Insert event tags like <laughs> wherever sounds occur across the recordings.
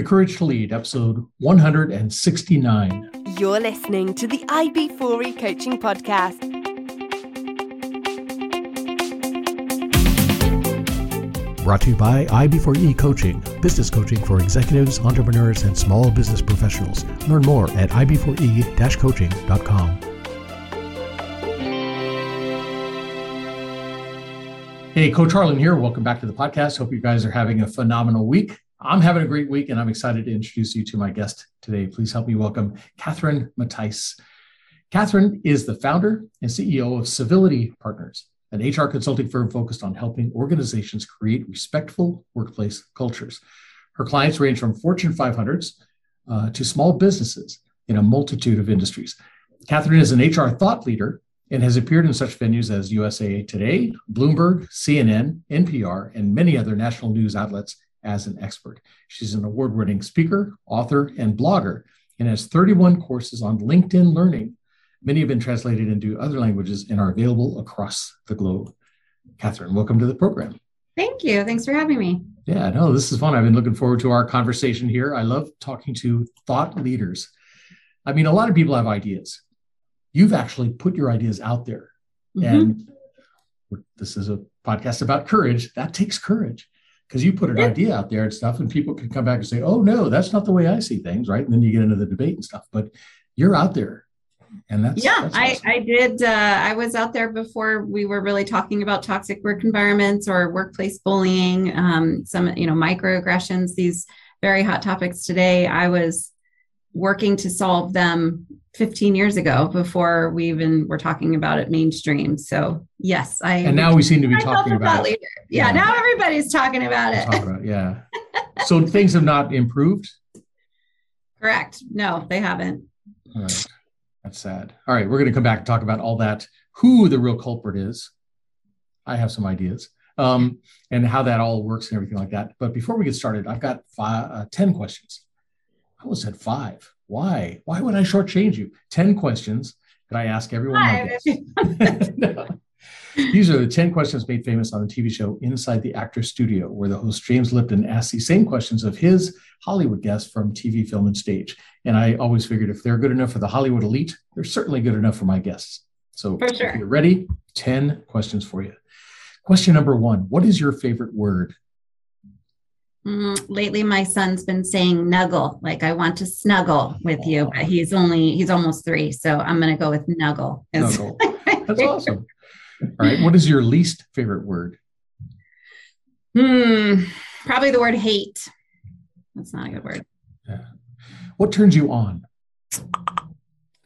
The Courage to Lead, episode 169. You're listening to the IB4E Coaching Podcast. Brought to you by IB4E Coaching, business coaching for executives, entrepreneurs, and small business professionals. Learn more at ib4e coaching.com. Hey, Coach Harlan here. Welcome back to the podcast. Hope you guys are having a phenomenal week. I'm having a great week, and I'm excited to introduce you to my guest today. Please help me welcome Catherine Mattice. Catherine is the founder and CEO of Civility Partners, an HR consulting firm focused on helping organizations create respectful workplace cultures. Her clients range from Fortune 500s uh, to small businesses in a multitude of industries. Catherine is an HR thought leader and has appeared in such venues as USA Today, Bloomberg, CNN, NPR, and many other national news outlets as an expert. She's an award winning speaker, author, and blogger, and has 31 courses on LinkedIn Learning. Many have been translated into other languages and are available across the globe. Catherine, welcome to the program. Thank you. Thanks for having me. Yeah, no, this is fun. I've been looking forward to our conversation here. I love talking to thought leaders. I mean, a lot of people have ideas. You've actually put your ideas out there. Mm-hmm. And this is a podcast about courage. That takes courage because you put an yeah. idea out there and stuff, and people can come back and say, "Oh no, that's not the way I see things," right? And then you get into the debate and stuff. But you're out there, and that's yeah. That's awesome. I I did. Uh, I was out there before we were really talking about toxic work environments or workplace bullying, um, some you know microaggressions. These very hot topics today. I was working to solve them 15 years ago before we even were talking about it mainstream. So yes, I and now we seem to be talking about it. Yeah, yeah, now everybody's talking about it. Talk about, yeah. so things have not improved. Correct. No, they haven't. All right. That's sad. All right, we're going to come back and talk about all that. Who the real culprit is. I have some ideas. Um, and how that all works and everything like that. But before we get started, I've got five, uh, 10 questions. I almost said five. Why? Why would I shortchange you? 10 questions that I ask everyone. <laughs> no. These are the 10 questions made famous on the TV show Inside the Actor Studio, where the host James Lipton asks these same questions of his Hollywood guests from TV, film, and stage. And I always figured if they're good enough for the Hollywood elite, they're certainly good enough for my guests. So for sure. if you're ready, 10 questions for you. Question number one What is your favorite word? Mm, lately, my son's been saying "nuggle," like I want to snuggle with you, but he's only he's almost three, so I'm going to go with "nuggle." Nuggle. <laughs> That's awesome. All right, what is your least favorite word? Hmm, probably the word hate. That's not a good word. Yeah. What turns you on?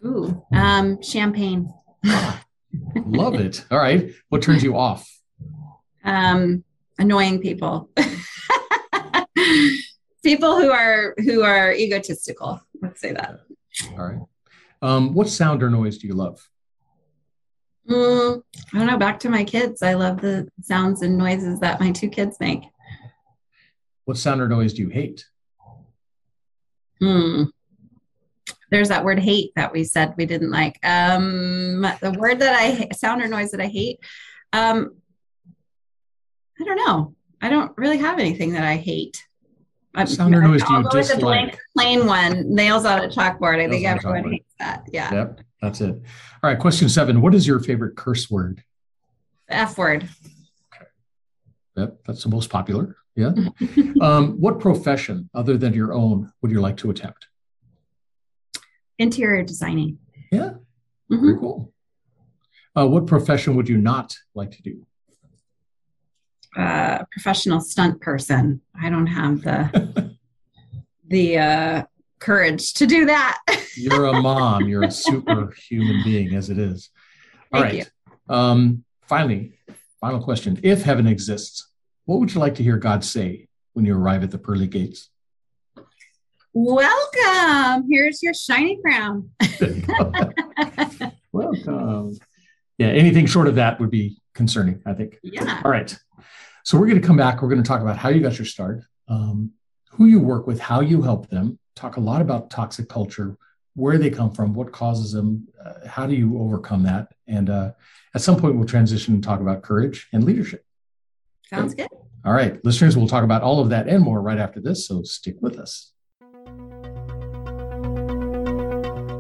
Ooh, um, champagne. <laughs> Love it. All right. What turns you off? Um, annoying people. <laughs> people who are who are egotistical. Let's say that. All right. Um, what sound or noise do you love? Mm, I don't know. Back to my kids. I love the sounds and noises that my two kids make. What sound or noise do you hate? Hmm. There's that word hate that we said we didn't like. Um, the word that I sound or noise that I hate. Um, I don't know. I don't really have anything that I hate. Sound or noise do you dislike? Blank, plain one, nails on a chalkboard. I nails think everyone hates that. Yeah. Yep, that's it. All right, question seven. What is your favorite curse word? The F word. Okay. Yep, that's the most popular. Yeah. <laughs> um, what profession other than your own would you like to attempt? Interior designing. Yeah. Mm-hmm. Very cool. Uh, what profession would you not like to do? Uh, professional stunt person. I don't have the <laughs> the uh, courage to do that. <laughs> You're a mom. You're a superhuman being, as it is. All Thank right. Um, finally, final question: If heaven exists, what would you like to hear God say when you arrive at the pearly gates? Welcome. Here's your shiny crown. <laughs> Welcome. Yeah, anything short of that would be concerning, I think. Yeah. All right. So we're going to come back. We're going to talk about how you got your start, um, who you work with, how you help them, talk a lot about toxic culture, where they come from, what causes them, uh, how do you overcome that? And uh, at some point, we'll transition and talk about courage and leadership. Sounds good. All right, listeners, we'll talk about all of that and more right after this. So stick with us.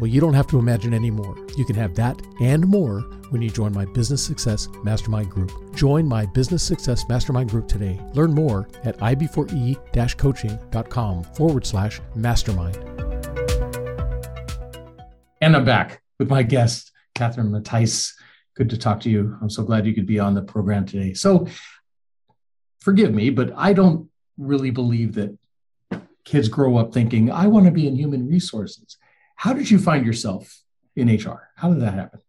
Well, you don't have to imagine anymore. You can have that and more when you join my Business Success Mastermind Group. Join my Business Success Mastermind Group today. Learn more at ib4e coaching.com forward slash mastermind. And I'm back with my guest, Catherine Mattice. Good to talk to you. I'm so glad you could be on the program today. So, forgive me, but I don't really believe that kids grow up thinking, I want to be in human resources. How did you find yourself in HR? How did that happen?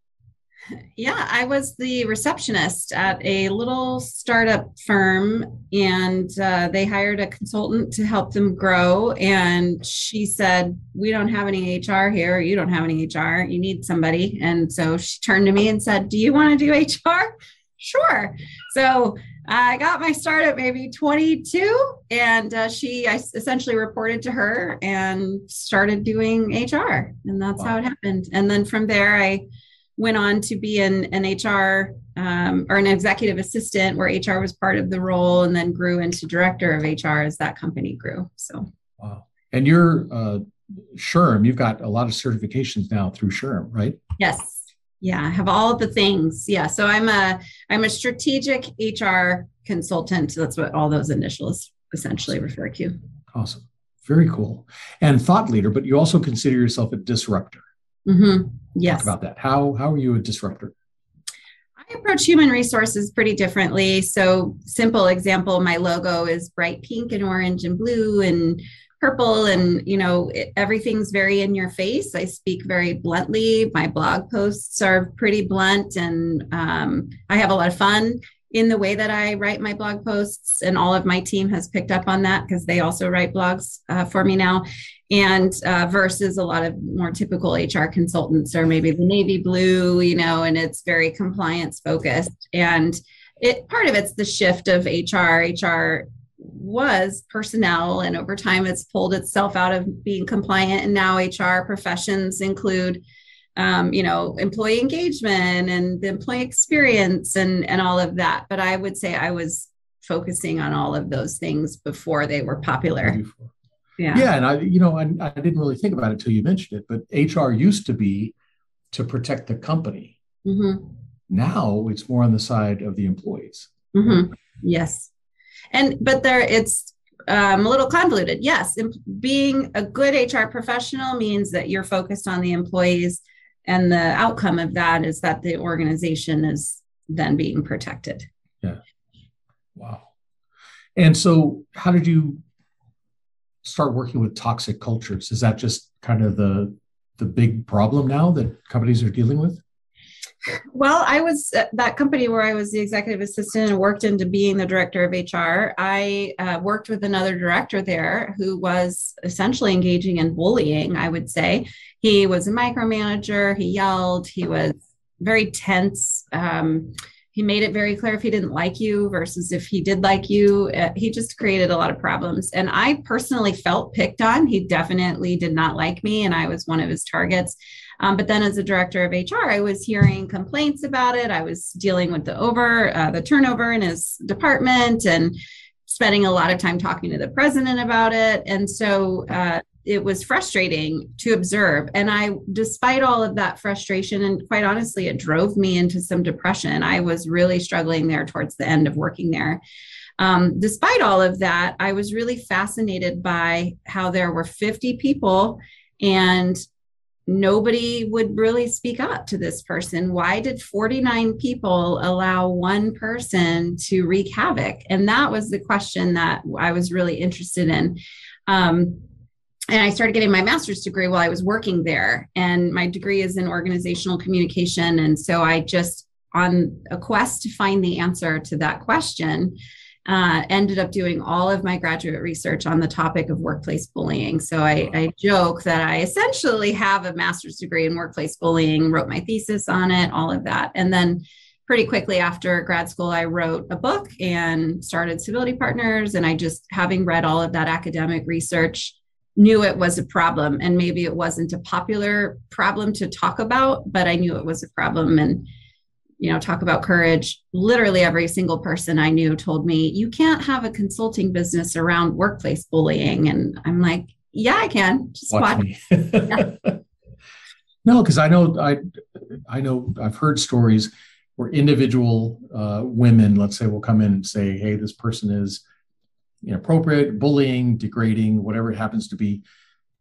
Yeah, I was the receptionist at a little startup firm, and uh, they hired a consultant to help them grow. And she said, We don't have any HR here. You don't have any HR. You need somebody. And so she turned to me and said, Do you want to do HR? <laughs> Sure. So I got my start at maybe 22, and uh, she, I essentially reported to her and started doing HR, and that's wow. how it happened. And then from there, I went on to be an, an HR um, or an executive assistant, where HR was part of the role, and then grew into director of HR as that company grew. So, wow. And you're uh, SHRM, you've got a lot of certifications now through SHRM, right? Yes yeah i have all the things. Yeah so i'm a i'm a strategic hr consultant. That's what all those initials essentially refer to. Awesome. Very cool. And thought leader but you also consider yourself a disruptor. Mm-hmm. yes. Talk about that. How how are you a disruptor approach human resources pretty differently. So, simple example my logo is bright pink and orange and blue and purple and you know it, everything's very in your face. I speak very bluntly. My blog posts are pretty blunt and um, i have a lot of fun in the way that i write my blog posts and all of my team has picked up on that because they also write blogs uh, for me now and uh, versus a lot of more typical hr consultants or maybe the navy blue you know and it's very compliance focused. And it part of it's the shift of hr hr was personnel and over time it's pulled itself out of being compliant and now hr professions include um, you know employee engagement and the employee experience and and all of that. But i would say i was focusing on all of those things before they were popular yeah. Yeah and i you know I, I didn't really think about it until you mentioned it but hr used to be to protect the company. Mm-hmm. now it's more on the side of the employees. Mm-hmm. yes. And but there it's um, a little convoluted. Yes being a good hr professional means that you're focused on the employees and the outcome of that is that the organization is then being protected. Yeah. Wow. And so how did you start working with toxic cultures is that just kind of the the big problem now that companies are dealing with well, I was at that company where I was the executive assistant and worked into being the director of HR. I uh, worked with another director there who was essentially engaging in bullying, I would say. He was a micromanager, he yelled, he was very tense. Um, he made it very clear if he didn't like you versus if he did like you. Uh, he just created a lot of problems. And I personally felt picked on. He definitely did not like me, and I was one of his targets. Um, but then as a director of HR, I was hearing complaints about it. I was dealing with the over, uh, the turnover in his department and spending a lot of time talking to the president about it. And so uh, it was frustrating to observe. And I, despite all of that frustration, and quite honestly, it drove me into some depression. I was really struggling there towards the end of working there. Um, despite all of that, I was really fascinated by how there were 50 people and nobody would really speak up to this person. Why did 49 people allow one person to wreak havoc? And that was the question that I was really interested in. Um, and I started getting my master's degree while I was working there. And my degree is in organizational communication. And so I just, on a quest to find the answer to that question, uh, ended up doing all of my graduate research on the topic of workplace bullying. So I, I, joke that I essentially have a master's degree in workplace bullying, wrote my thesis on it, all of that. And then pretty quickly after grad school, I wrote a book and started Civility Partners. And I just, having read all of that academic research, knew it was a problem. And maybe it wasn't a popular problem to talk about, but I knew it was a problem. And, you know, talk about courage. Literally every single person I knew told me, you can't have a consulting business around workplace bullying. And I'm like, yeah, I can. Just watch, watch. me. <laughs> no, because I know I I know I've heard stories where individual uh, women, let's say, will come in and say, "Hey, this person is inappropriate, bullying, degrading, whatever it happens to be."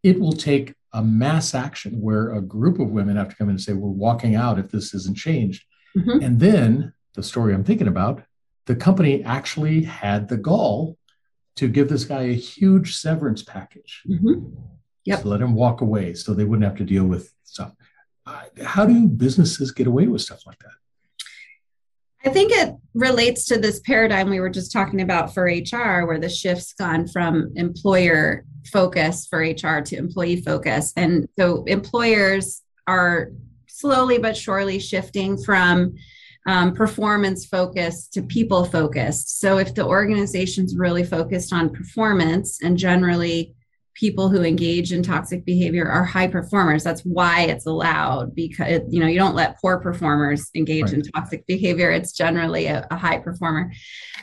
It will take a mass action where a group of women have to come in and say, "We're walking out if this isn't changed." Mm-hmm. And then the story I'm thinking about, the company actually had the gall to give this guy a huge severance package. Mm-hmm. Yep. To let him walk away so they wouldn't have to deal with stuff. Uh, how do businesses get away with stuff like that? I think it relates to this paradigm we were just talking about for HR, where the shift's gone from employer focus for HR to employee focus. And so employers are slowly but surely shifting from um, performance focused to people focused. So if the organization's really focused on performance and generally people who engage in toxic behavior are high performers. That's why it's allowed because you know you don't let poor performers engage right. in toxic behavior. It's generally a, a, high performer.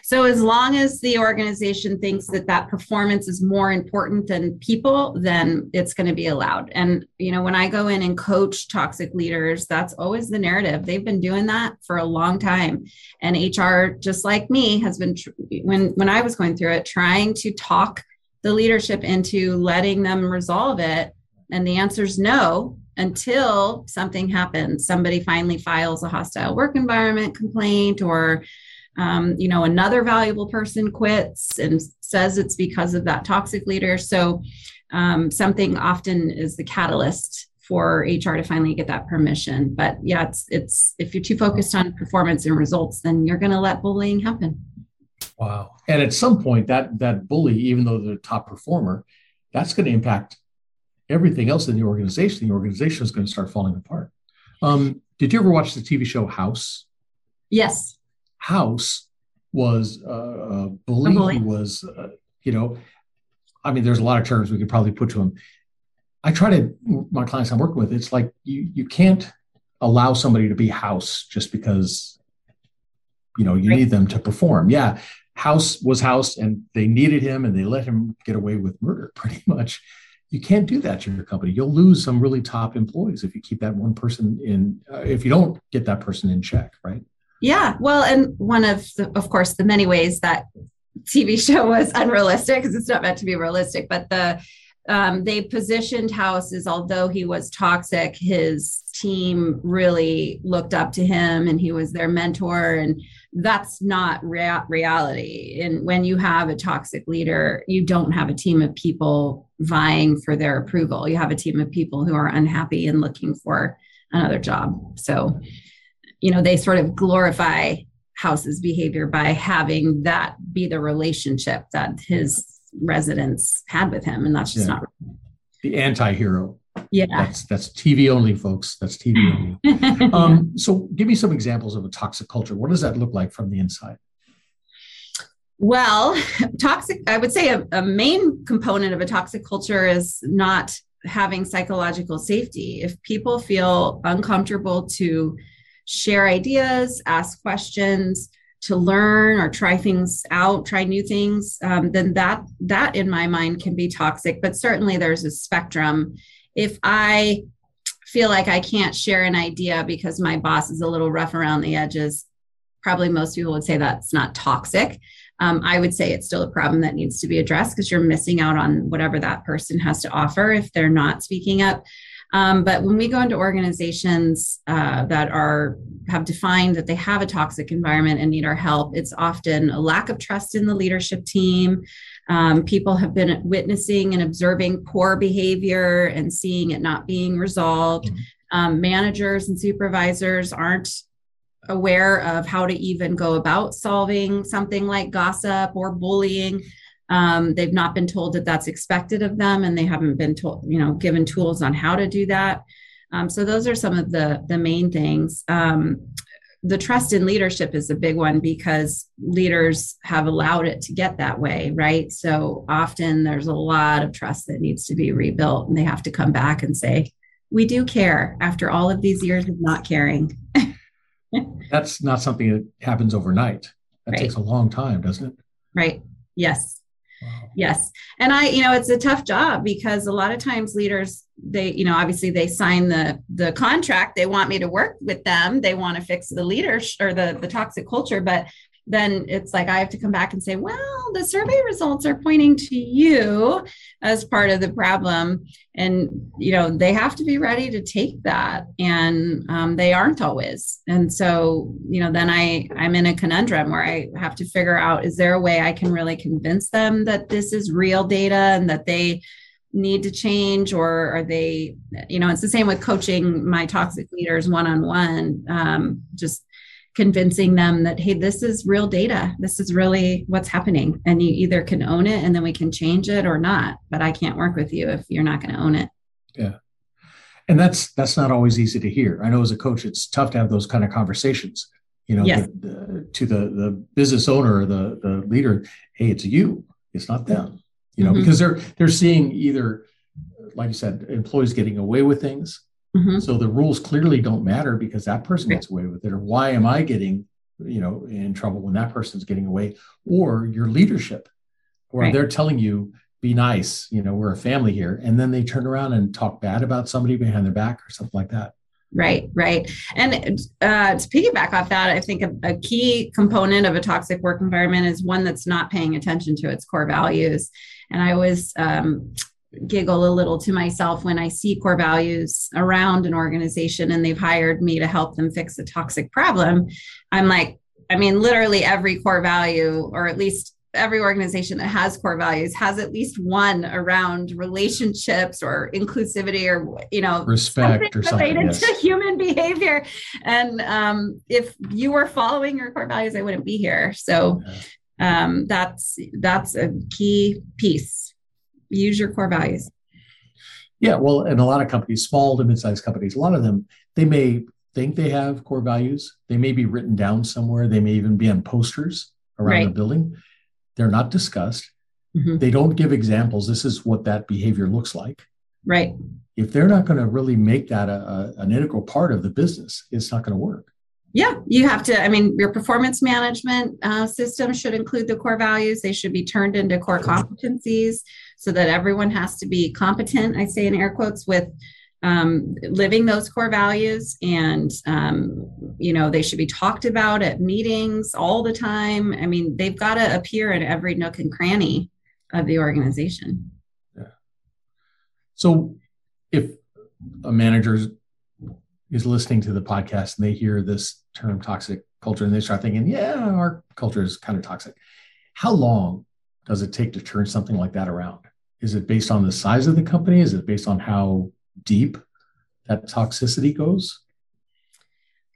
So as long as the organization thinks that that performance is more important than people then it's going to be allowed. And you know when i go in and coach toxic leaders that's always the narrative. They've been doing that for a long time. And hr just like me has been when when i was going through it trying to talk the leadership into letting them resolve it? And the answer is no until something happens. Somebody finally files a hostile work environment complaint or um, you know another valuable person quits and says it's because of that toxic leader so um, something often is the catalyst for hr to finally get that permission but yeah it's it's if you're too focused on performance and results then you're going to let bullying happen Wow. And at some point, that that bully, even though they're the top performer, that's going to impact everything else in the organization. The organization is going to start falling apart. Um, did you ever watch the TV show House? Yes. House was uh, a bully. A bully. Was, uh, you know, I mean, there's a lot of terms we could probably put to him. I try to my clients I'm working with. It's like you you can't allow somebody to be house just because you know you right. need them to perform. Yeah, House was House, and they needed him, and they let him get away with murder <laughs> pretty much. You can't do that to your company. You'll lose some really top employees if you keep that one person in. Uh, if you don't get that person in check, right? Yeah. Well, and one of the, of course, the many ways that TV <laughs> show was unrealistic because it's not meant to be realistic, but the um, they positioned House as although he was toxic, his team really looked up to him and he was their mentor and that's not rea- reality. And when you have a toxic leader, you don't have a team of people vying for their approval. You have a team of people who are unhappy and looking for another job. So, you know, they sort of glorify House's behavior by having that be the relationship that his residents had with him. And that's just yeah. not the anti hero. Yeah. That's that's TV only, folks. That's TV only. <laughs> um, so give me some examples of a toxic culture. What does that look like from the inside? Well, toxic, I would say a, a main component of a toxic culture is not having psychological safety. If people feel uncomfortable to share ideas, ask questions, to learn or try things out, try new things, um, then that that in my mind can be toxic. But certainly there's a spectrum if I feel like I can't share an idea because my boss is a little rough around the edges, probably most people would say that's not toxic. Um, I would say it's still a problem that needs to be addressed because you're missing out on whatever that person has to offer if they're not speaking up. Um, but when we go into organizations uh, that are have defined that they have a toxic environment and need our help, it's often a lack of trust in the leadership team. Um, people have been witnessing and observing poor behavior and seeing it not being resolved. Mm-hmm. Um, managers and supervisors aren't aware of how to even go about solving something like gossip or bullying. Um, they've not been told that that's expected of them, and they haven't been told, you know, given tools on how to do that. Um, so those are some of the the main things. The trust in leadership is a big one because leaders have allowed it to get that way, right? So often there's a lot of trust that needs to be rebuilt, and they have to come back and say, We do care after all of these years of not caring. <laughs> That's not something that happens overnight. That right. takes a long time, doesn't it? Right. Yes. Yes. And I, you know, it's a tough job because a lot of times leaders, they, you know, obviously they sign the the contract. They want me to work with them. They want to fix the leaders or the the toxic culture, but then it's like I have to come back and say, well, the survey results are pointing to you as part of the problem. And, you know, they have to be ready to take that. And um, they aren't always. And so, you know, then I, I'm in a conundrum where I have to figure out is there a way I can really convince them that this is real data and that they, need to change or are they you know it's the same with coaching my toxic leaders one on one just convincing them that hey this is real data. This is really what's happening. And you either can own it and then we can change it or not. But i can't work with you if you're not going to own it. Yeah. And that's that's not always easy to hear. I know as a coach it's tough to have those kind of conversations you know yes. the, the, to the the business owner or the the leader hey it's you. It's not them. You know mm-hmm. because they're they're seeing either like you said employees getting away with things Mm-hmm. So the rules clearly don't matter because that person gets away with it. Or why am I getting, you know, in trouble when that person's getting away? Or your leadership, or right. they're telling you, be nice, you know, we're a family here. And then they turn around and talk bad about somebody behind their back or something like that. Right, right. And uh, to piggyback off that, I think a, a, key component of a toxic work environment is one that's not paying attention to its core values. And I was um, giggle a little to myself when I see core values around an organization and they've hired me to help them fix a toxic problem. I'm like, I mean, literally every core value, or at least every organization that has core values has at least one around relationships or inclusivity or you know respect or something related yes. to human behavior and um, if you were following your core values i wouldn't be here so um, that's that's a key piece use your core values. Yeah, well, and a lot of companies, small to mid-sized companies, a lot of them, they may think they have core values. They may be written down somewhere. They may even be on posters around right. the building. They're not discussed. Mm-hmm. They don't give examples. This is what that behavior looks like. Right. If they're not going to really make that a, a, an integral part of the business, it's not going to work. Yeah, you have to. I mean, your performance management uh, system should include the core values. They should be turned into core competencies so that everyone has to be competent, I say in air quotes, with um, living those core values. And, um, you know, they should be talked about at meetings all the time. I mean, they've got to appear in every nook and cranny of the organization. Yeah. So if a manager is listening to the podcast and they hear this term toxic culture and they start thinking, yeah, our culture is kind of toxic. How long does it take to turn something like that around? Is it based on the size of the company? Is it based on how deep that toxicity goes?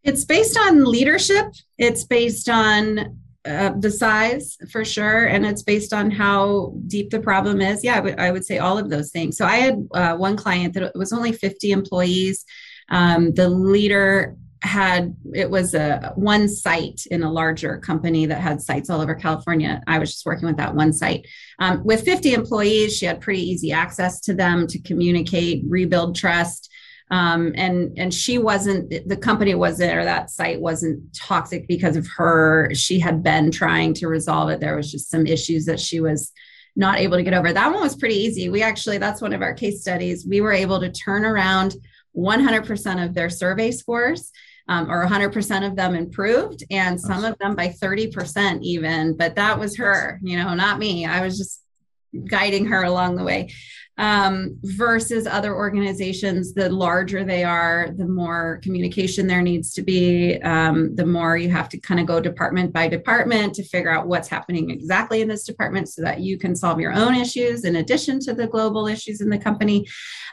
It's based on leadership. It's based on uh, the size for sure, and it's based on how deep the problem is. Yeah, I would, would say all of those things. So I had uh, one client that was only 50 employees. Um, the leader had it was a one site in a larger company that had sites all over California. I was just working with that one site. Um, with 50 employees, she had pretty easy access to them to communicate, rebuild trust. Um, and and she wasn't the company wasn't or that site wasn't toxic because of her. She had been trying to resolve it. There was just some issues that she was not able to get over. That one was pretty easy. We actually that's one of our case studies. We were able to turn around 100% of their survey scores um, or 100% of them improved and some of them by 30% even but that was her you know not me. I was just guiding her along the way um, versus other organizations the larger they are the more communication there needs to be um, the more you have to kind of go department by department to figure out what's happening exactly in this department so that you can solve your own issues in addition to the global issues in the company.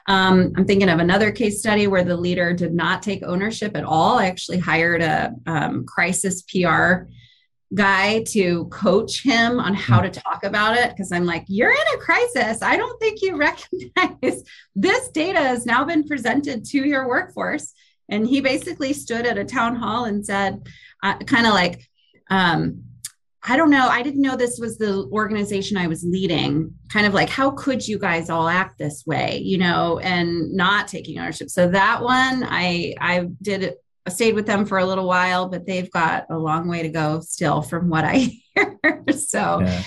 Um, i'm thinking of another case study where the leader did not take ownership at all. I actually hired a um, crisis pr guy to coach him on how hmm. to talk about it because I'm like, you're in a crisis. I don't think you <laughs> recognize this data has now been presented to your workforce and he basically stood at a town hall and said, uh, kind of like, um, I don't know. I didn't know this was the organization I was leading. Kind of like, how could you guys all act this way, you know, and not taking ownership? So that one, I I did it. I stayed with them for a little while, but they've got a long way to go still, from what I <laughs> hear. so, yeah,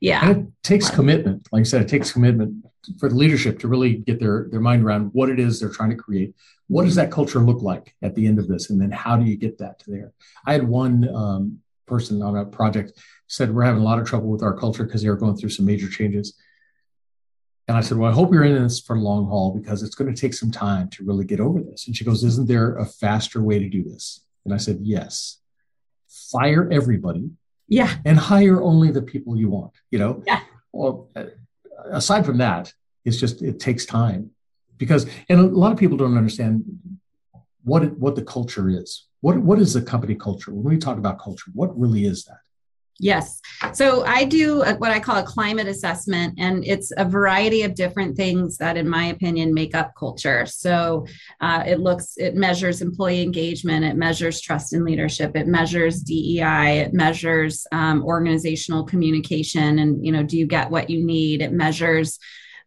yeah. It takes commitment. Like I said, it takes commitment for the leadership to really get their their mind around what it is they're trying to create. What does that culture look like at the end of this, and then how do you get that to there? I had one um, person on a project said we're having a lot of trouble with our culture because they were going through some major changes. And I said, Well, I hope you're in this for the long haul because it's going to take some time to really get over this. And she goes, Isn't there a faster way to do this? And I said, Yes. Fire everybody. Yeah. And hire only the people you want, you know? Yeah. Well, uh, aside from that, it's just, it takes time because, and a lot of people don't understand what, it, what the culture is. What, what is the company culture? When we talk about culture, what really is that? Yes. So I do a, what I call a climate assessment, and it's a variety of different things that, in my opinion, make up culture. So uh, it looks, it measures employee engagement, it measures trust and leadership, it measures DEI, it measures um, organizational communication, and you know, do you get what you need? It measures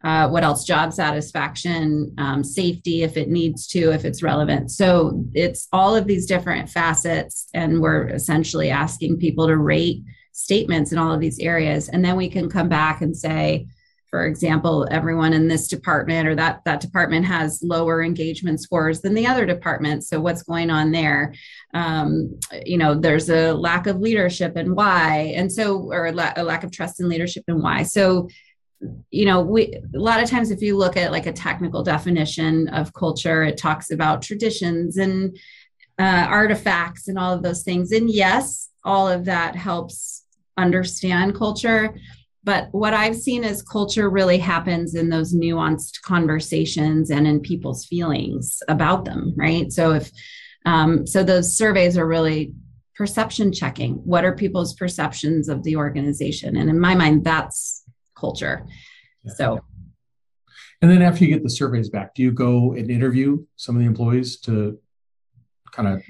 uh, what else? Job satisfaction, um, safety, if it needs to, if it's relevant. So it's all of these different facets, and we're essentially asking people to rate statements in all of these areas, and then we can come back and say, for example, everyone in this department or that that department has lower engagement scores than the other department. So what's going on there? Um, you know, there's a lack of leadership and why, and so or a, la- a lack of trust in leadership and why. So you know we a lot of times if you look at like a technical definition of culture it talks about traditions and uh, artifacts and all of those things and yes all of that helps understand culture but what i've seen is culture really happens in those nuanced conversations and in people's feelings about them right so if um, so those surveys are really perception checking what are people's perceptions of the organization and in my mind that's culture. Yeah. So, and then after you get the surveys back, do you go and interview some of the employees to kind of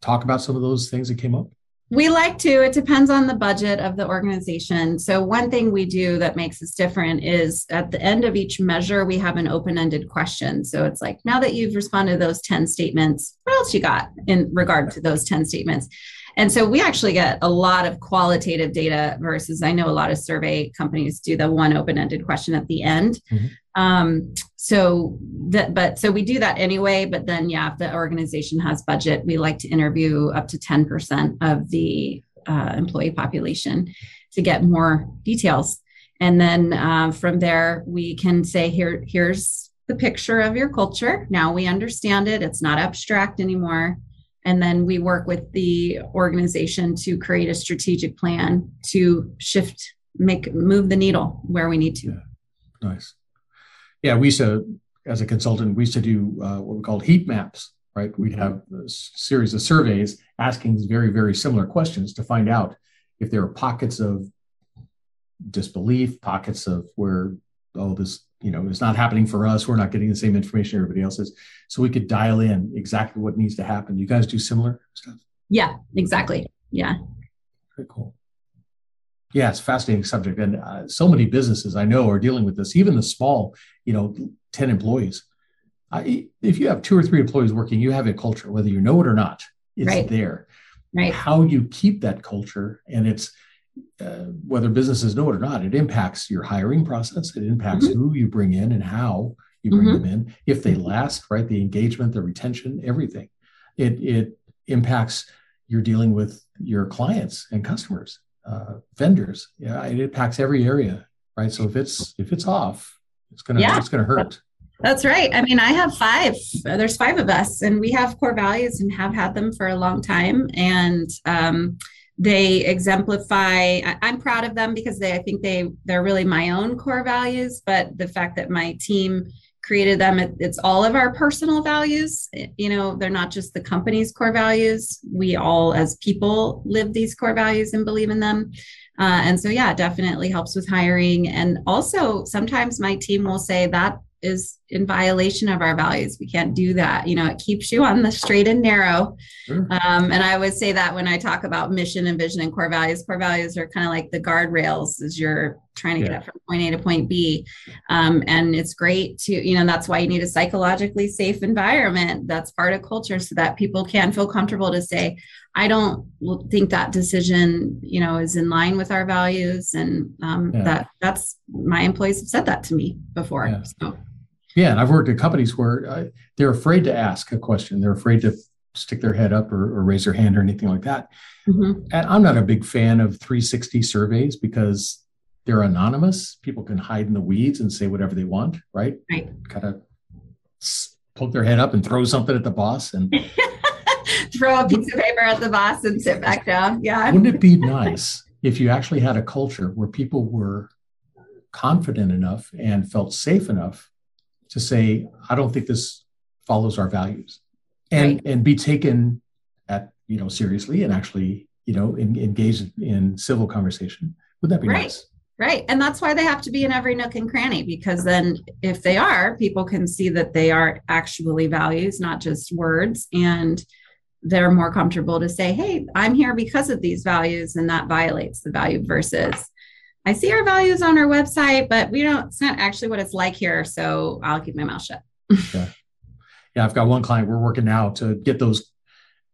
talk about some of those things that came up? We like to. It depends on the budget of the organization. So, one thing we do that makes us different is at the end of each measure, we have an open ended question. So, it's like, now that you've responded to those 10 statements, what else you got in regard to those 10 statements? And so we actually get a lot of qualitative data versus I know a lot of survey companies do the one open ended question at the end. Mm-hmm. Um, so that, but so we do that anyway. But then, yeah, if the organization has budget, we like to interview up to 10% of the uh, employee population to get more details. And then uh, from there, we can say, here, here's the picture of your culture. Now we understand it. It's not abstract anymore and then we work with the organization to create a strategic plan to shift make move the needle where we need to. Yeah. nice. Yeah we used to as a consultant we used to do uh, what we called heat maps right? We'd have a series of surveys asking very very similar questions to find out if there are pockets of disbelief pockets of where oh this you know it's not happening for us. We're not getting the same information everybody else is so we could dial in exactly what needs to happen. You guys do similar stuff? Yeah exactly. Yeah. Very cool. Yeah it's fascinating subject. And uh, so many businesses i know are dealing with this even the small you know 10 employees. I, if you have two or three employees working you have a culture whether you know it or not it's right. there. Right. How you keep that culture and it's uh, whether businesses know it or not, it impacts your hiring process. It impacts mm-hmm. who you bring in and how you bring mm-hmm. them in. If they last, right, the engagement, the retention, everything. It it impacts you're dealing with your clients and customers, uh, vendors. Yeah, it impacts every area, right? So if it's if it's off, it's gonna yeah. it's gonna hurt. That's right. I mean, I have five. There's five of us, and we have core values and have had them for a long time. And um, they exemplify i'm proud of them because they i think they they're really my own core values but the fact that my team created them it's all of our personal values. You know they're not just the company's core values. We all as people live these core values and believe in them. Uh, and so yeah definitely helps with hiring. And also sometimes my team will say that is in violation of our values. We can't do that. You know, it keeps you on the straight and narrow. Sure. Um, and I always say that when I talk about mission and vision and core values, core values are kind of like the guardrails as you're trying to yeah. get from point A to point B. Um, and it's great to, you know, that's why you need a psychologically safe environment. That's part of culture so that people can feel comfortable to say, I don't think that decision, you know, is in line with our values. And um, yeah. that that's my employees have said that to me before. Yeah. So. Yeah, and I've worked at companies where uh, they're afraid to ask a question. They're afraid to stick their head up or, or raise their hand or anything like that. Mm-hmm. And I'm not a big fan of 360 surveys because they're anonymous. People can hide in the weeds and say whatever they want, right? Right. Kind of poke their head up and throw something at the boss and <laughs> throw a piece of paper at the boss and sit back down. Yeah. Wouldn't it be nice if you actually had a culture where people were confident enough and felt safe enough to say, I don't think this follows our values and, right. and be taken at, you know, seriously and actually, you know, in, engage in civil conversation. Would that be right. nice? Right. And that's why they have to be in every nook and cranny because then if they are, people can see that they are actually values, not just words. And they're more comfortable to say, hey, I'm here because of these values, and that violates the value versus I see our values on our website, but we don't, it's not actually what it's like here. So I'll keep my mouth shut. yeah. Yeah. I've got one client we're working now to get those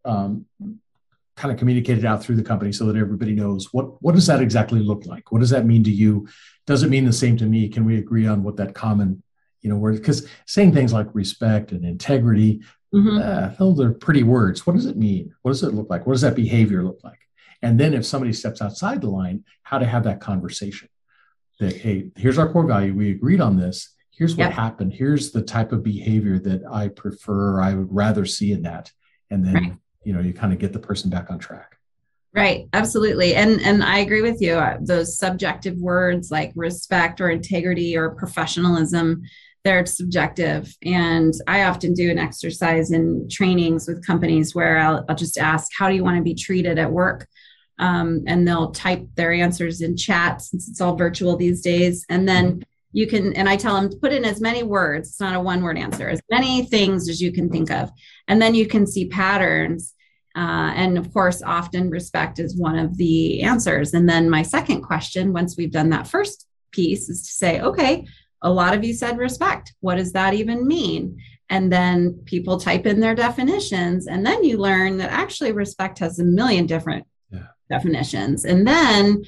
um, kind of communicated out through the company so that everybody knows what, what does that exactly look like? What does that mean to you? Does it mean the same to me? Can we agree on what that common, you know, word, because saying things like respect and integrity, mm-hmm. uh, those are pretty words. What does it mean? What does it look like? What does that behavior look like? And then if somebody steps outside the line, how to have that conversation that, hey, here's our core value. We agreed on this. Here's what happened. Here's the type of behavior that I prefer, I would rather see in that. And then, right. you know, you kind of get the person back on track. Right, absolutely. And and I agree with you. Those subjective words like respect or integrity or professionalism, they're subjective. And I often do an exercise in trainings with companies where I'll, I'll just ask, how do you want to be treated at work? Um, and they'll type their answers in chat since it's all virtual these days. And then you can, and I tell them to put in as many words, it's not a one word answer, as many things as you can think of. And then you can see patterns. Uh, and of course, often respect is one of the answers. And then my second question, once we've done that first piece, is to say, okay, a lot of you said respect. What does that even mean? And then people type in their definitions. And then you learn that actually respect has a million different definitions. And then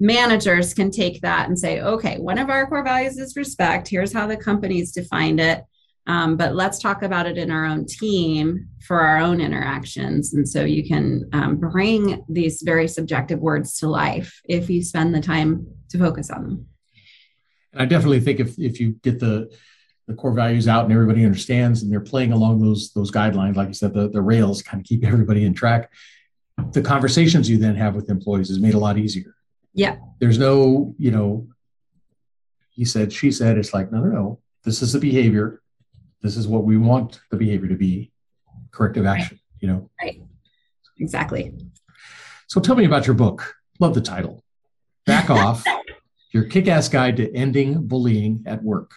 managers can take that and say, okay, one of our core values is respect. Here's how the company's defined it. Um, but let's talk about it in our own team for our own interactions. And so you can um, bring these very subjective words to life if you spend the time to focus on them. And I definitely think if, if you get the the core values out and everybody understands and they're playing along those those guidelines, like you said, the, the rails kind of keep everybody in track the conversations you then have with employees is made a lot easier. Yeah. There's no, you know, he said, she said, it's like, no, no, no. This is the behavior. This is what we want the behavior to be. Corrective action, right. you know? Right. Exactly. So tell me about your book. Love the title. Back <laughs> off. Your kick-ass guide to ending bullying at work.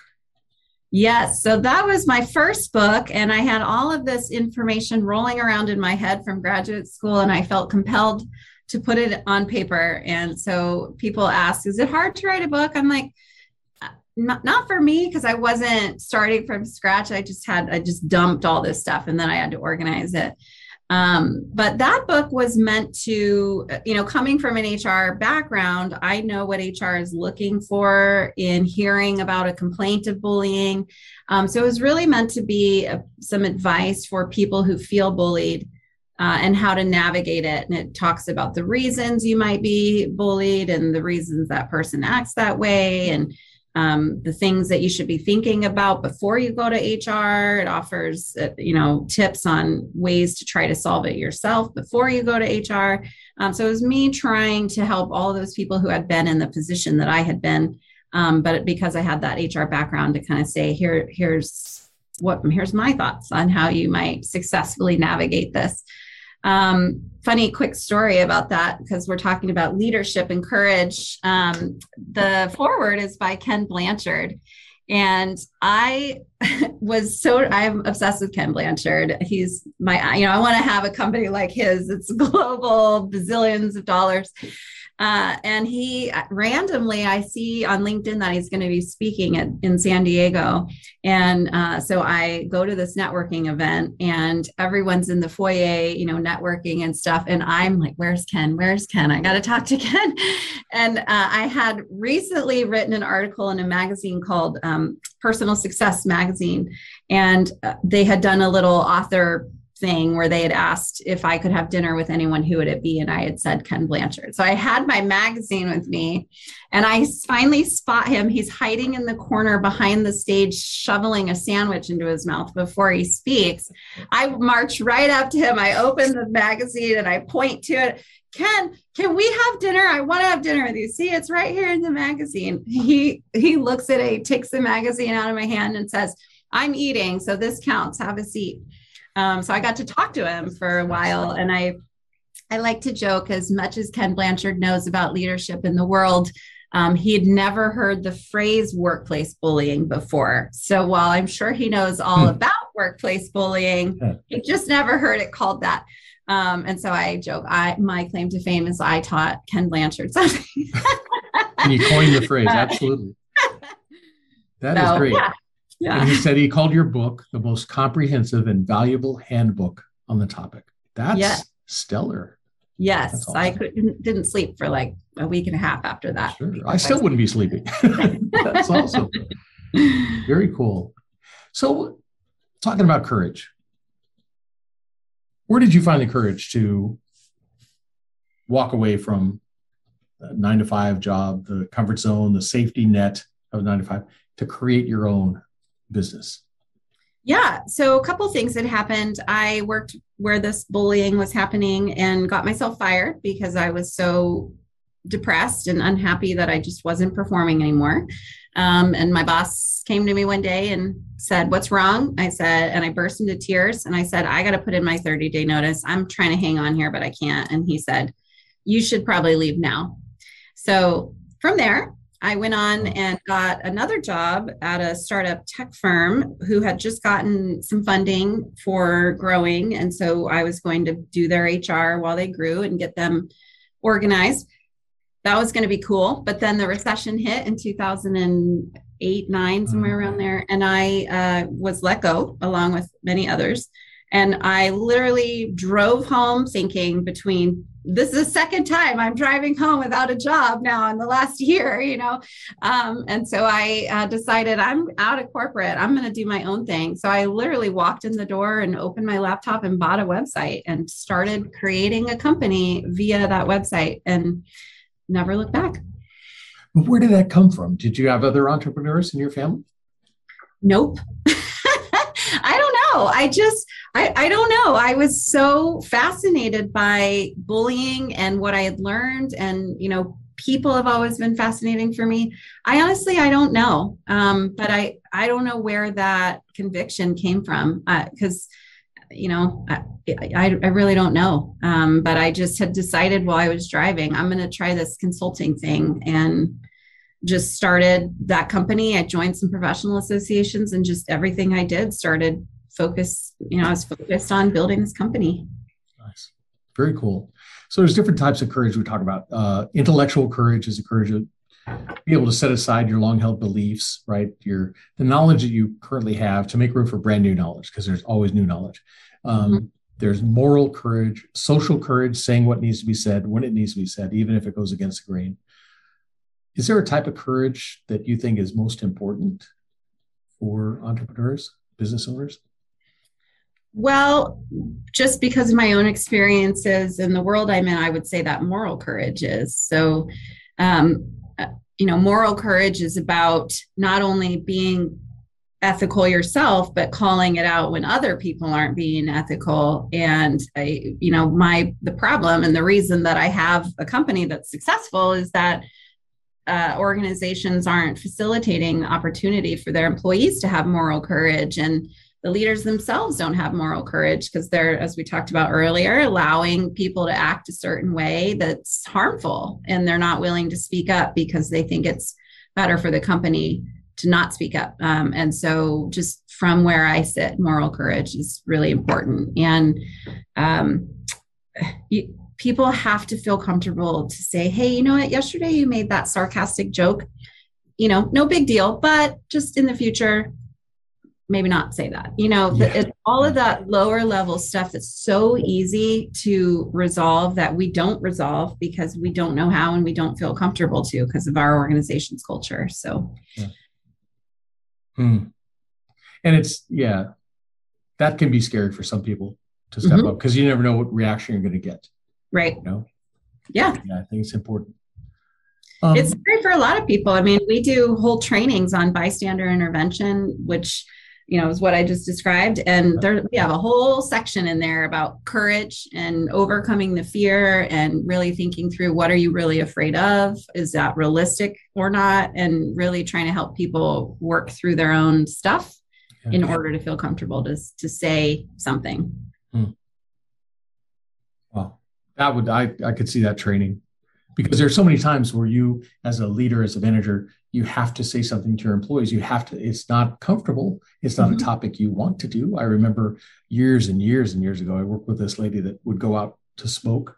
Yes. So that was my first book. And I had all of this information rolling around in my head from graduate school. And I felt compelled to put it on paper. And so people ask, is it hard to write a book? I'm like, uh, not, not for me because I wasn't starting from scratch. I just had, I just dumped all this stuff and then I had to organize it. Um, but that book was meant to, you know, coming from an HR background, I know what HR is looking for in hearing about a complaint of bullying. Um, so it was really meant to be a, some advice for people who feel bullied uh, and how to navigate it. And it talks about the reasons you might be bullied and the reasons that person acts that way and um, the things that you should be thinking about before you go to HR. It offers, uh, you know, tips on ways to try to solve it yourself before you go to HR. Um, so it was me trying to help all those people who had been in the position that I had been, um, but because I had that HR background to kind of say, here, here's what, here's my thoughts on how you might successfully navigate this. Um, funny quick story about that because we're talking about leadership and courage. Um, the foreword is by Ken Blanchard. And I <laughs> was so I'm obsessed with Ken Blanchard. He's my you know I want to have a company like his. It's <laughs> global, bazillions of dollars. Uh, and he randomly, I see on LinkedIn that he's going to be speaking at, in San Diego. And uh, so I go to this networking event, and everyone's in the foyer, you know, networking and stuff. And I'm like, Where's Ken? Where's Ken? I got to talk to Ken. <laughs> and uh, I had recently written an article in a magazine called um, Personal Success Magazine. And uh, they had done a little author thing where they had asked if I could have dinner with anyone, who would it be? And I had said Ken Blanchard. So I had my magazine with me and I finally spot him. He's hiding in the corner behind the stage, shoveling a sandwich into his mouth before he speaks. I march right up to him. I open the magazine and I point to it. Ken, can we have dinner? I want to have dinner with you. See, it's right here in the magazine. He he looks at it, takes the magazine out of my hand and says, I'm eating, so this counts. Have a seat. Um, so I got to talk to him for a while, and I I like to joke as much as Ken Blanchard knows about leadership in the world. Um, he had never heard the phrase workplace bullying before. So while I'm sure he knows all hmm. about workplace bullying, he just never heard it called that. Um, and so I joke, I my claim to fame is I taught Ken Blanchard something. and you coined the phrase, <laughs> absolutely. <laughs> That so, is great. Yeah. Yeah. And he said he called your book the most comprehensive and valuable handbook on the topic. That's yeah. stellar. Yes, awesome. I couldn't didn't sleep for like a week and a half after that. Sure. I still wouldn't be sleeping. <laughs> That's awesome. <laughs> Very cool. So, talking about courage, where did you find the courage to walk away from a nine to five job, the comfort zone, the safety net of nine to five, to create your own business? Yeah. So a couple things that happened. I worked where this bullying was happening and got myself fired because I was so depressed and unhappy that I just wasn't performing anymore. Um, and my boss came to me one day and said, What's wrong? I said, and I burst into tears and I said, I got to put in my 30 day notice. I'm trying to hang on here, but I can't. And he said, You should probably leave now. So from there, I went on and got another job at a startup tech firm who had just gotten some funding for growing. And so I was going to do their HR while they grew and get them organized. That was going to be cool. But then the recession hit in 2008, nine, somewhere around mm. there. And I uh, was let go along with many others. And I literally drove home thinking between this is the second time I'm driving home without a job now in the last <laughs> year, you know. Um, and so I uh, decided I'm out of corporate. I'm going to do my own thing. So I literally walked in the door and opened my laptop and bought a website and started creating a company via that website and never looked back. Where did that come from? Did you have other entrepreneurs in your family? Nope. <laughs> I don't know. I just, I, I don't know. I was so fascinated by bullying and what I had learned. And, you know, people have always been fascinating for me. I honestly, I don't know. Um, but I, I don't know where that conviction came from. Because, uh, you know, I, I, I, really don't know. Um, but I just had decided while I was driving, I'm going to try this consulting thing. And, just started that company. I joined some professional associations and just everything I did started focus, you know, I was focused on building this company. Nice. Very cool. So there's different types of courage we talk about. Uh, intellectual courage is a courage to be able to set aside your long held beliefs, right? Your the knowledge that you currently have to make room for brand new knowledge because there's always new knowledge. Um, mm-hmm. There's moral courage, social courage, saying what needs to be said when it needs to be said, even if it goes against the grain. Is there a type of courage that you think is most important for entrepreneurs, business owners? Well, just because of my own experiences in the world I'm in, I would say that moral courage is. So, um, uh, you know, moral courage is about not only being ethical yourself but calling it out when other people aren't being ethical and I, you know my the problem and the reason that i have a company that's successful is that uh, organizations aren't facilitating opportunity for their employees to have moral courage and the leaders themselves don't have moral courage because they're as we talked about earlier allowing people to act a certain way that's harmful and they're not willing to speak up because they think it's better for the company to not speak up. Um, and so, just from where I sit, moral courage is really important. And um, you, people have to feel comfortable to say, hey, you know what, yesterday you made that sarcastic joke. You know, no big deal, but just in the future, maybe not say that. You know, yeah. the, all of that lower level stuff that's so easy to resolve that we don't resolve because we don't know how and we don't feel comfortable to because of our organization's culture. So, yeah. hmm. and it's, yeah, that can be scary for some people to step mm-hmm. up because you never know what reaction you're going to get. Right. You know? Yeah. Yeah, I think it's important. Um, it's great for a lot of people. I mean, we do whole trainings on bystander intervention, which you know is what I just described, and there we have a whole section in there about courage and overcoming the fear, and really thinking through what are you really afraid of? Is that realistic or not? And really trying to help people work through their own stuff in order to feel comfortable to to say something. Hmm. Wow. That would I I could see that training because there's so many times where you as a leader as a manager you have to say something to your employees you have to it's not comfortable it's not mm-hmm. a topic you want to do i remember years and years and years ago i worked with this lady that would go out to smoke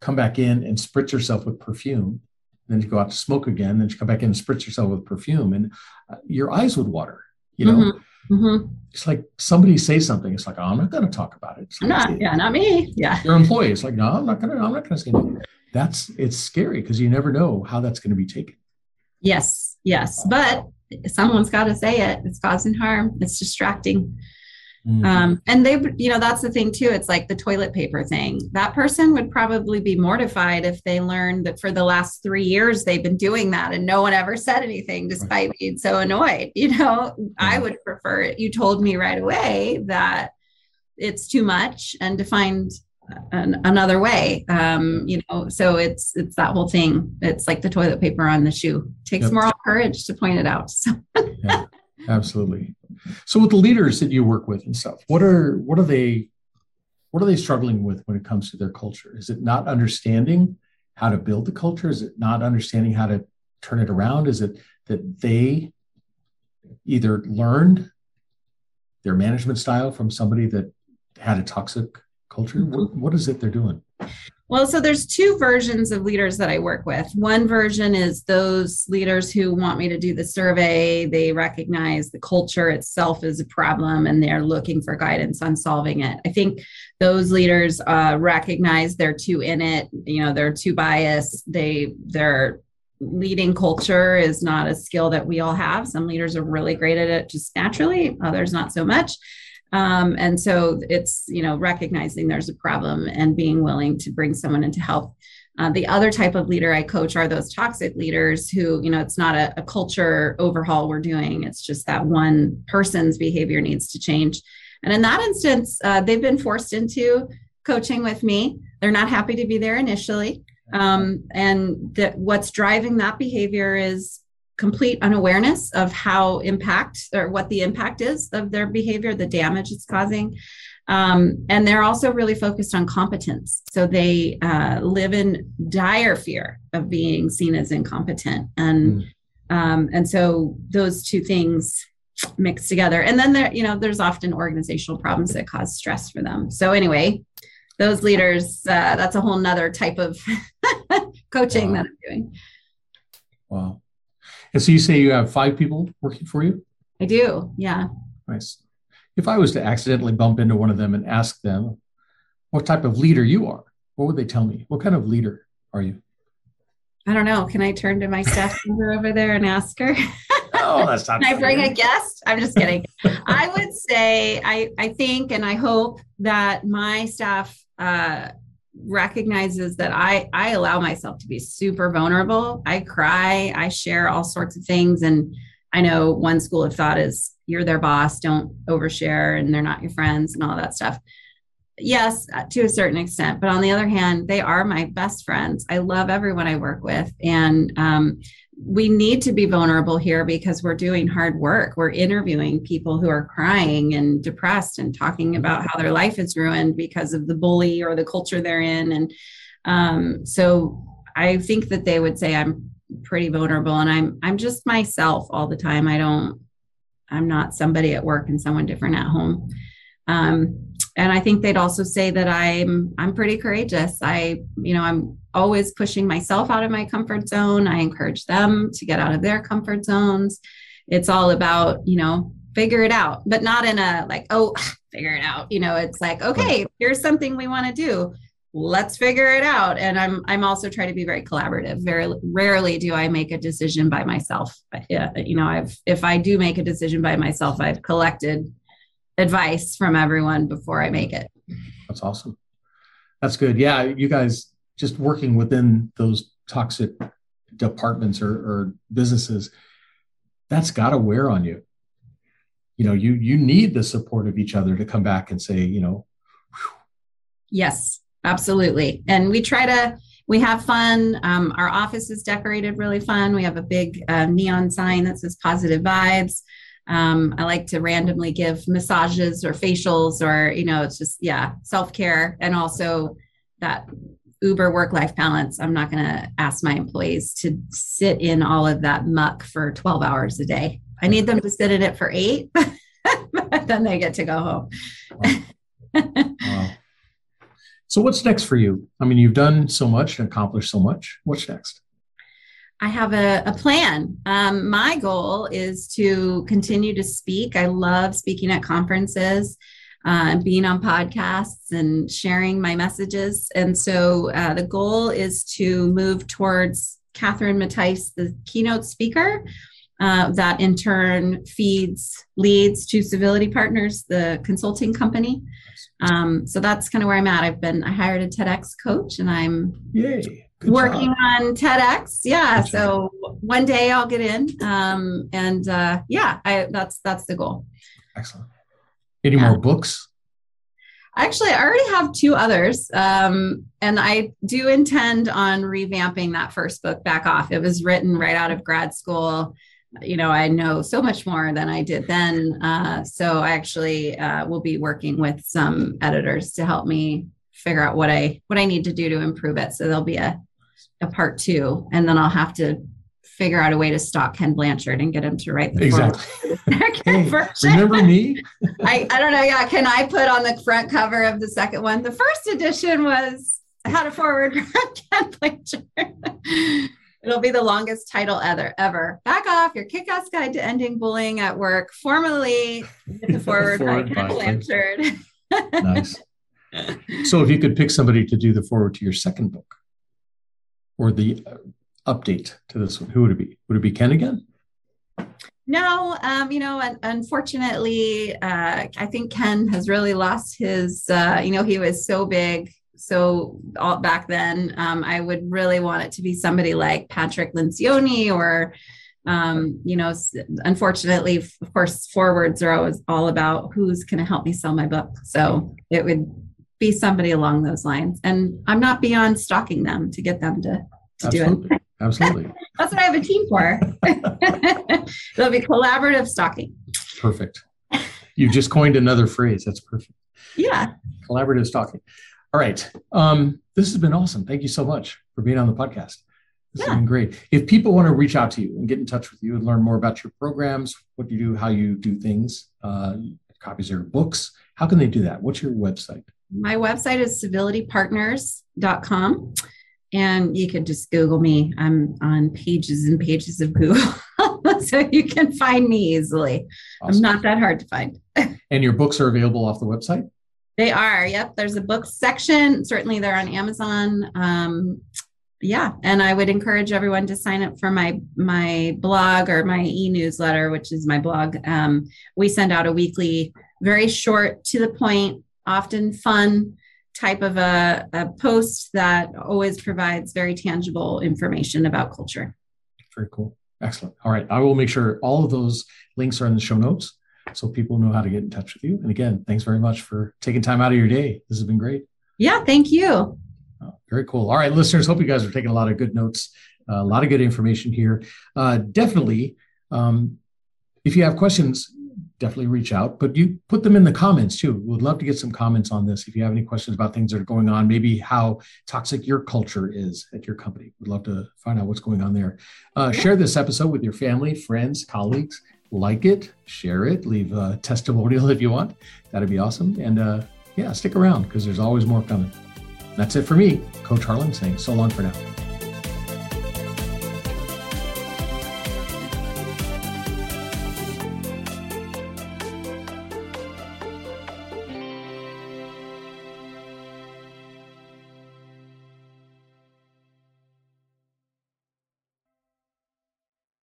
come back in and spritz herself with perfume then she'd go out to smoke again then she'd come back in and spritz herself with perfume and uh, your eyes would water you know mm-hmm. Mm-hmm. It's like somebody say something. It's like, oh, I'm not going to talk about it. Like, not, yeah, not me. Yeah. Your employee. It's like, no, I'm not going to, I'm not going to say anything. That's, it's scary because you never know how that's going to be taken. Yes. Yes. But someone's got to say it. It's causing harm. It's distracting. Mm-hmm. Um, and they, you know, that's the thing too. It's like the toilet paper thing. That person would probably be mortified if they learned that for the last three years they've been doing that and no one ever said anything despite right. being so annoyed. <laughs> You know, I would prefer it. You told me right away that it's too much and to find an, another way. Um, you know, so it's it's that whole thing. It's like the toilet paper on the shoe. It takes yep. moral courage to point it out. So. <laughs> yeah, absolutely. So with the leaders that you work with and stuff, what are what are they what are they struggling with when it comes to their culture? Is it not understanding how to build the culture? Is it not understanding how to turn it around? Is it that they either learned their management style from somebody that had a toxic culture? What, is it they're doing? Well, so there's two versions of leaders that I work with. One version is those leaders who want me to do the survey. They recognize the culture itself is a problem and they're looking for guidance on solving it. I think those leaders uh, recognize they're too in it. You know, they're too biased. They they're leading culture is not a skill that we all have. Some leaders are really great at it just naturally, others not so much. Um, and so it's, you know, recognizing there's a problem and being willing to bring someone in to help. Uh, the other type of leader I coach are those toxic leaders who, you know, it's not a, a culture overhaul we're doing. It's just that one person's behavior needs to change. And in that instance, uh, they've been forced into coaching with me. They're not happy to be there initially. Um, and that what's driving that behavior is complete unawareness of how impact or what the impact is of their behavior, the damage it's causing. Um, and they're also really focused on competence. So they uh, live in dire fear of being seen as incompetent. And mm. um, and so those two things mixed together. And then there, you know, there's often organizational problems that cause stress for them. So anyway, those leaders, uh, that's a whole nother type of <laughs> coaching wow. that I'm doing. Wow. And so you say you have five people working for you? I do. Yeah. Nice. If I was to accidentally bump into one of them and ask them what type of leader you are, what would they tell me? What kind of leader are you? I don't know. Can I turn to my staff member over there and ask her? <laughs> Oh, that's not. Can I bring a guest? I'm just kidding. I would say I I think and I hope that my staff uh, recognizes that I I allow myself to be super vulnerable. I cry, I share all sorts of things and I know one school of thought is you're their boss, don't overshare and they're not your friends and all that stuff. Yes, uh, to a certain extent, but on the other hand, they are my best friends. I love everyone I work with and um, we need to be vulnerable here because we're doing hard work. We're interviewing people who are crying and depressed and talking about how their life is ruined because of the bully or the culture they're in. And um, so I think that they would say I'm pretty vulnerable and I'm I'm just myself all the time. I don't I'm not somebody at work and someone different at home. Um, and I think they'd also say that I'm I'm pretty courageous. I, you know, I'm always pushing myself out of my comfort zone. I encourage them to get out of their comfort zones. It's all about, you know, figure it out, but not in a like, oh, <laughs> figure it out. You know, it's like, okay, here's something we want to do. Let's figure it out. And I'm I'm also trying to be very collaborative. Very rarely do I make a decision by myself. Yeah, you know, I've if I do make a decision by myself, I've collected advice from everyone before I make it. That's awesome. That's good. Yeah, you guys just working within those toxic departments or, or businesses, that's got to wear on you you know you you need the support of each other to come back and say you know whew. yes absolutely and we try to we have fun um, our office is decorated really fun we have a big uh, neon sign that says positive vibes um, i like to randomly give massages or facials or you know it's just yeah self-care and also that uber work life balance i'm not going to ask my employees to sit in all of that muck for 12 hours a day I need them to sit in it for eight, <laughs> then they get to go home. wow. wow. So, what's next for you? I mean, you've done so much and accomplished so much. What's next? I have a, a plan. Um, my goal is to continue to speak. I love speaking at conferences. Uh, being on podcasts and sharing my messages. And so uh, the goal is to move towards Catherine Mattice, the keynote speaker, uh, that in turn feeds leads to Civility Partners, the consulting company. Um, so that's kind of where I'm at. I've been I hired a TEDx coach, and I'm Yay. Working job. on TEDx. Yeah, Good so job. one day I'll get in, um, and uh, yeah, I, that's that's the goal. Excellent. Any yeah. more books? Actually, I already have two others, um, and I do intend on revamping that first book back off. It was written right out of grad school you know, I know so much more than I did then. Uh, so I actually uh, will be working with some editors to help me figure out what I what I need to do to improve it. So there'll be a a part two, and then I'll have to figure out a way to stalk Ken Blanchard and get him to write the exactly. <laughs> hey, remember me? <laughs> I I don't know. Yeah, can I put on the front cover of the second one? The first edition was how to forward <laughs> Ken Blanchard. It'll be the longest title ever. Ever. Back off your kick-ass guide to ending bullying at work, formerly the forward, forward by Ken Blanchard. nice. So, if you could pick somebody to do the forward to your second book, or the uh, update to this one, who would it be? Would it be Ken again? No, um, you know, unfortunately, uh, I think Ken has really lost his. Uh, you know, he was so big so all, back then, um, I would really want it to be somebody like Patrick Lencioni or, um, you know, unfortunately, of course, forwards are always all about who's going to help me sell my book. So it would be somebody along those lines. And I'm not beyond stalking them to get them to, to do it. Absolutely. <laughs> That's what I have a team for. <laughs> It'll be collaborative stalking. Perfect. You've just coined another phrase. That's perfect. Yeah. Collaborative stalking. All right. Um, this has been awesome. Thank you so much for being on the podcast. This yeah. has been great. If people want to reach out to you and get in touch with you and learn more about your programs, what you do, how you do things, uh, copies of your books, how can they do that? What's your website? My website is civilitypartners.com. And you can just Google me. I'm on pages and pages of Google. <laughs> so you can find me easily. Awesome. I'm not that hard to find. <laughs> and your books are available off the website? They are. Yep. There's a book section. Certainly, they're on Amazon. Um, yeah, and I would encourage everyone to sign up for my my blog or my e-newsletter, which is my blog. Um, we send out a weekly, very short, to the point, often fun type of a, a post that always provides very tangible information about culture. Very cool. Excellent. All right. I will make sure all of those links are in the show notes so people know how to get in touch with you. And again, thanks very much for taking time out of your day. This has been great. Yeah, thank you. Oh, very cool. All right, listeners, hope you guys are taking a lot of good notes, uh, a lot of good information here. Uh, definitely, um, if you have questions, definitely reach out. But you put them in the comments too. We'd love to get some comments on this. If you have any questions about things that are going on, maybe how toxic your culture is at your company, we'd love to find out what's going on there. Uh, share this episode with your family, friends, colleagues. Like it, share it, leave a testimonial <laughs> if you want. That'd be awesome. And uh, yeah, stick around because there's always more coming. That's it for me, Coach Harlan saying so long for now.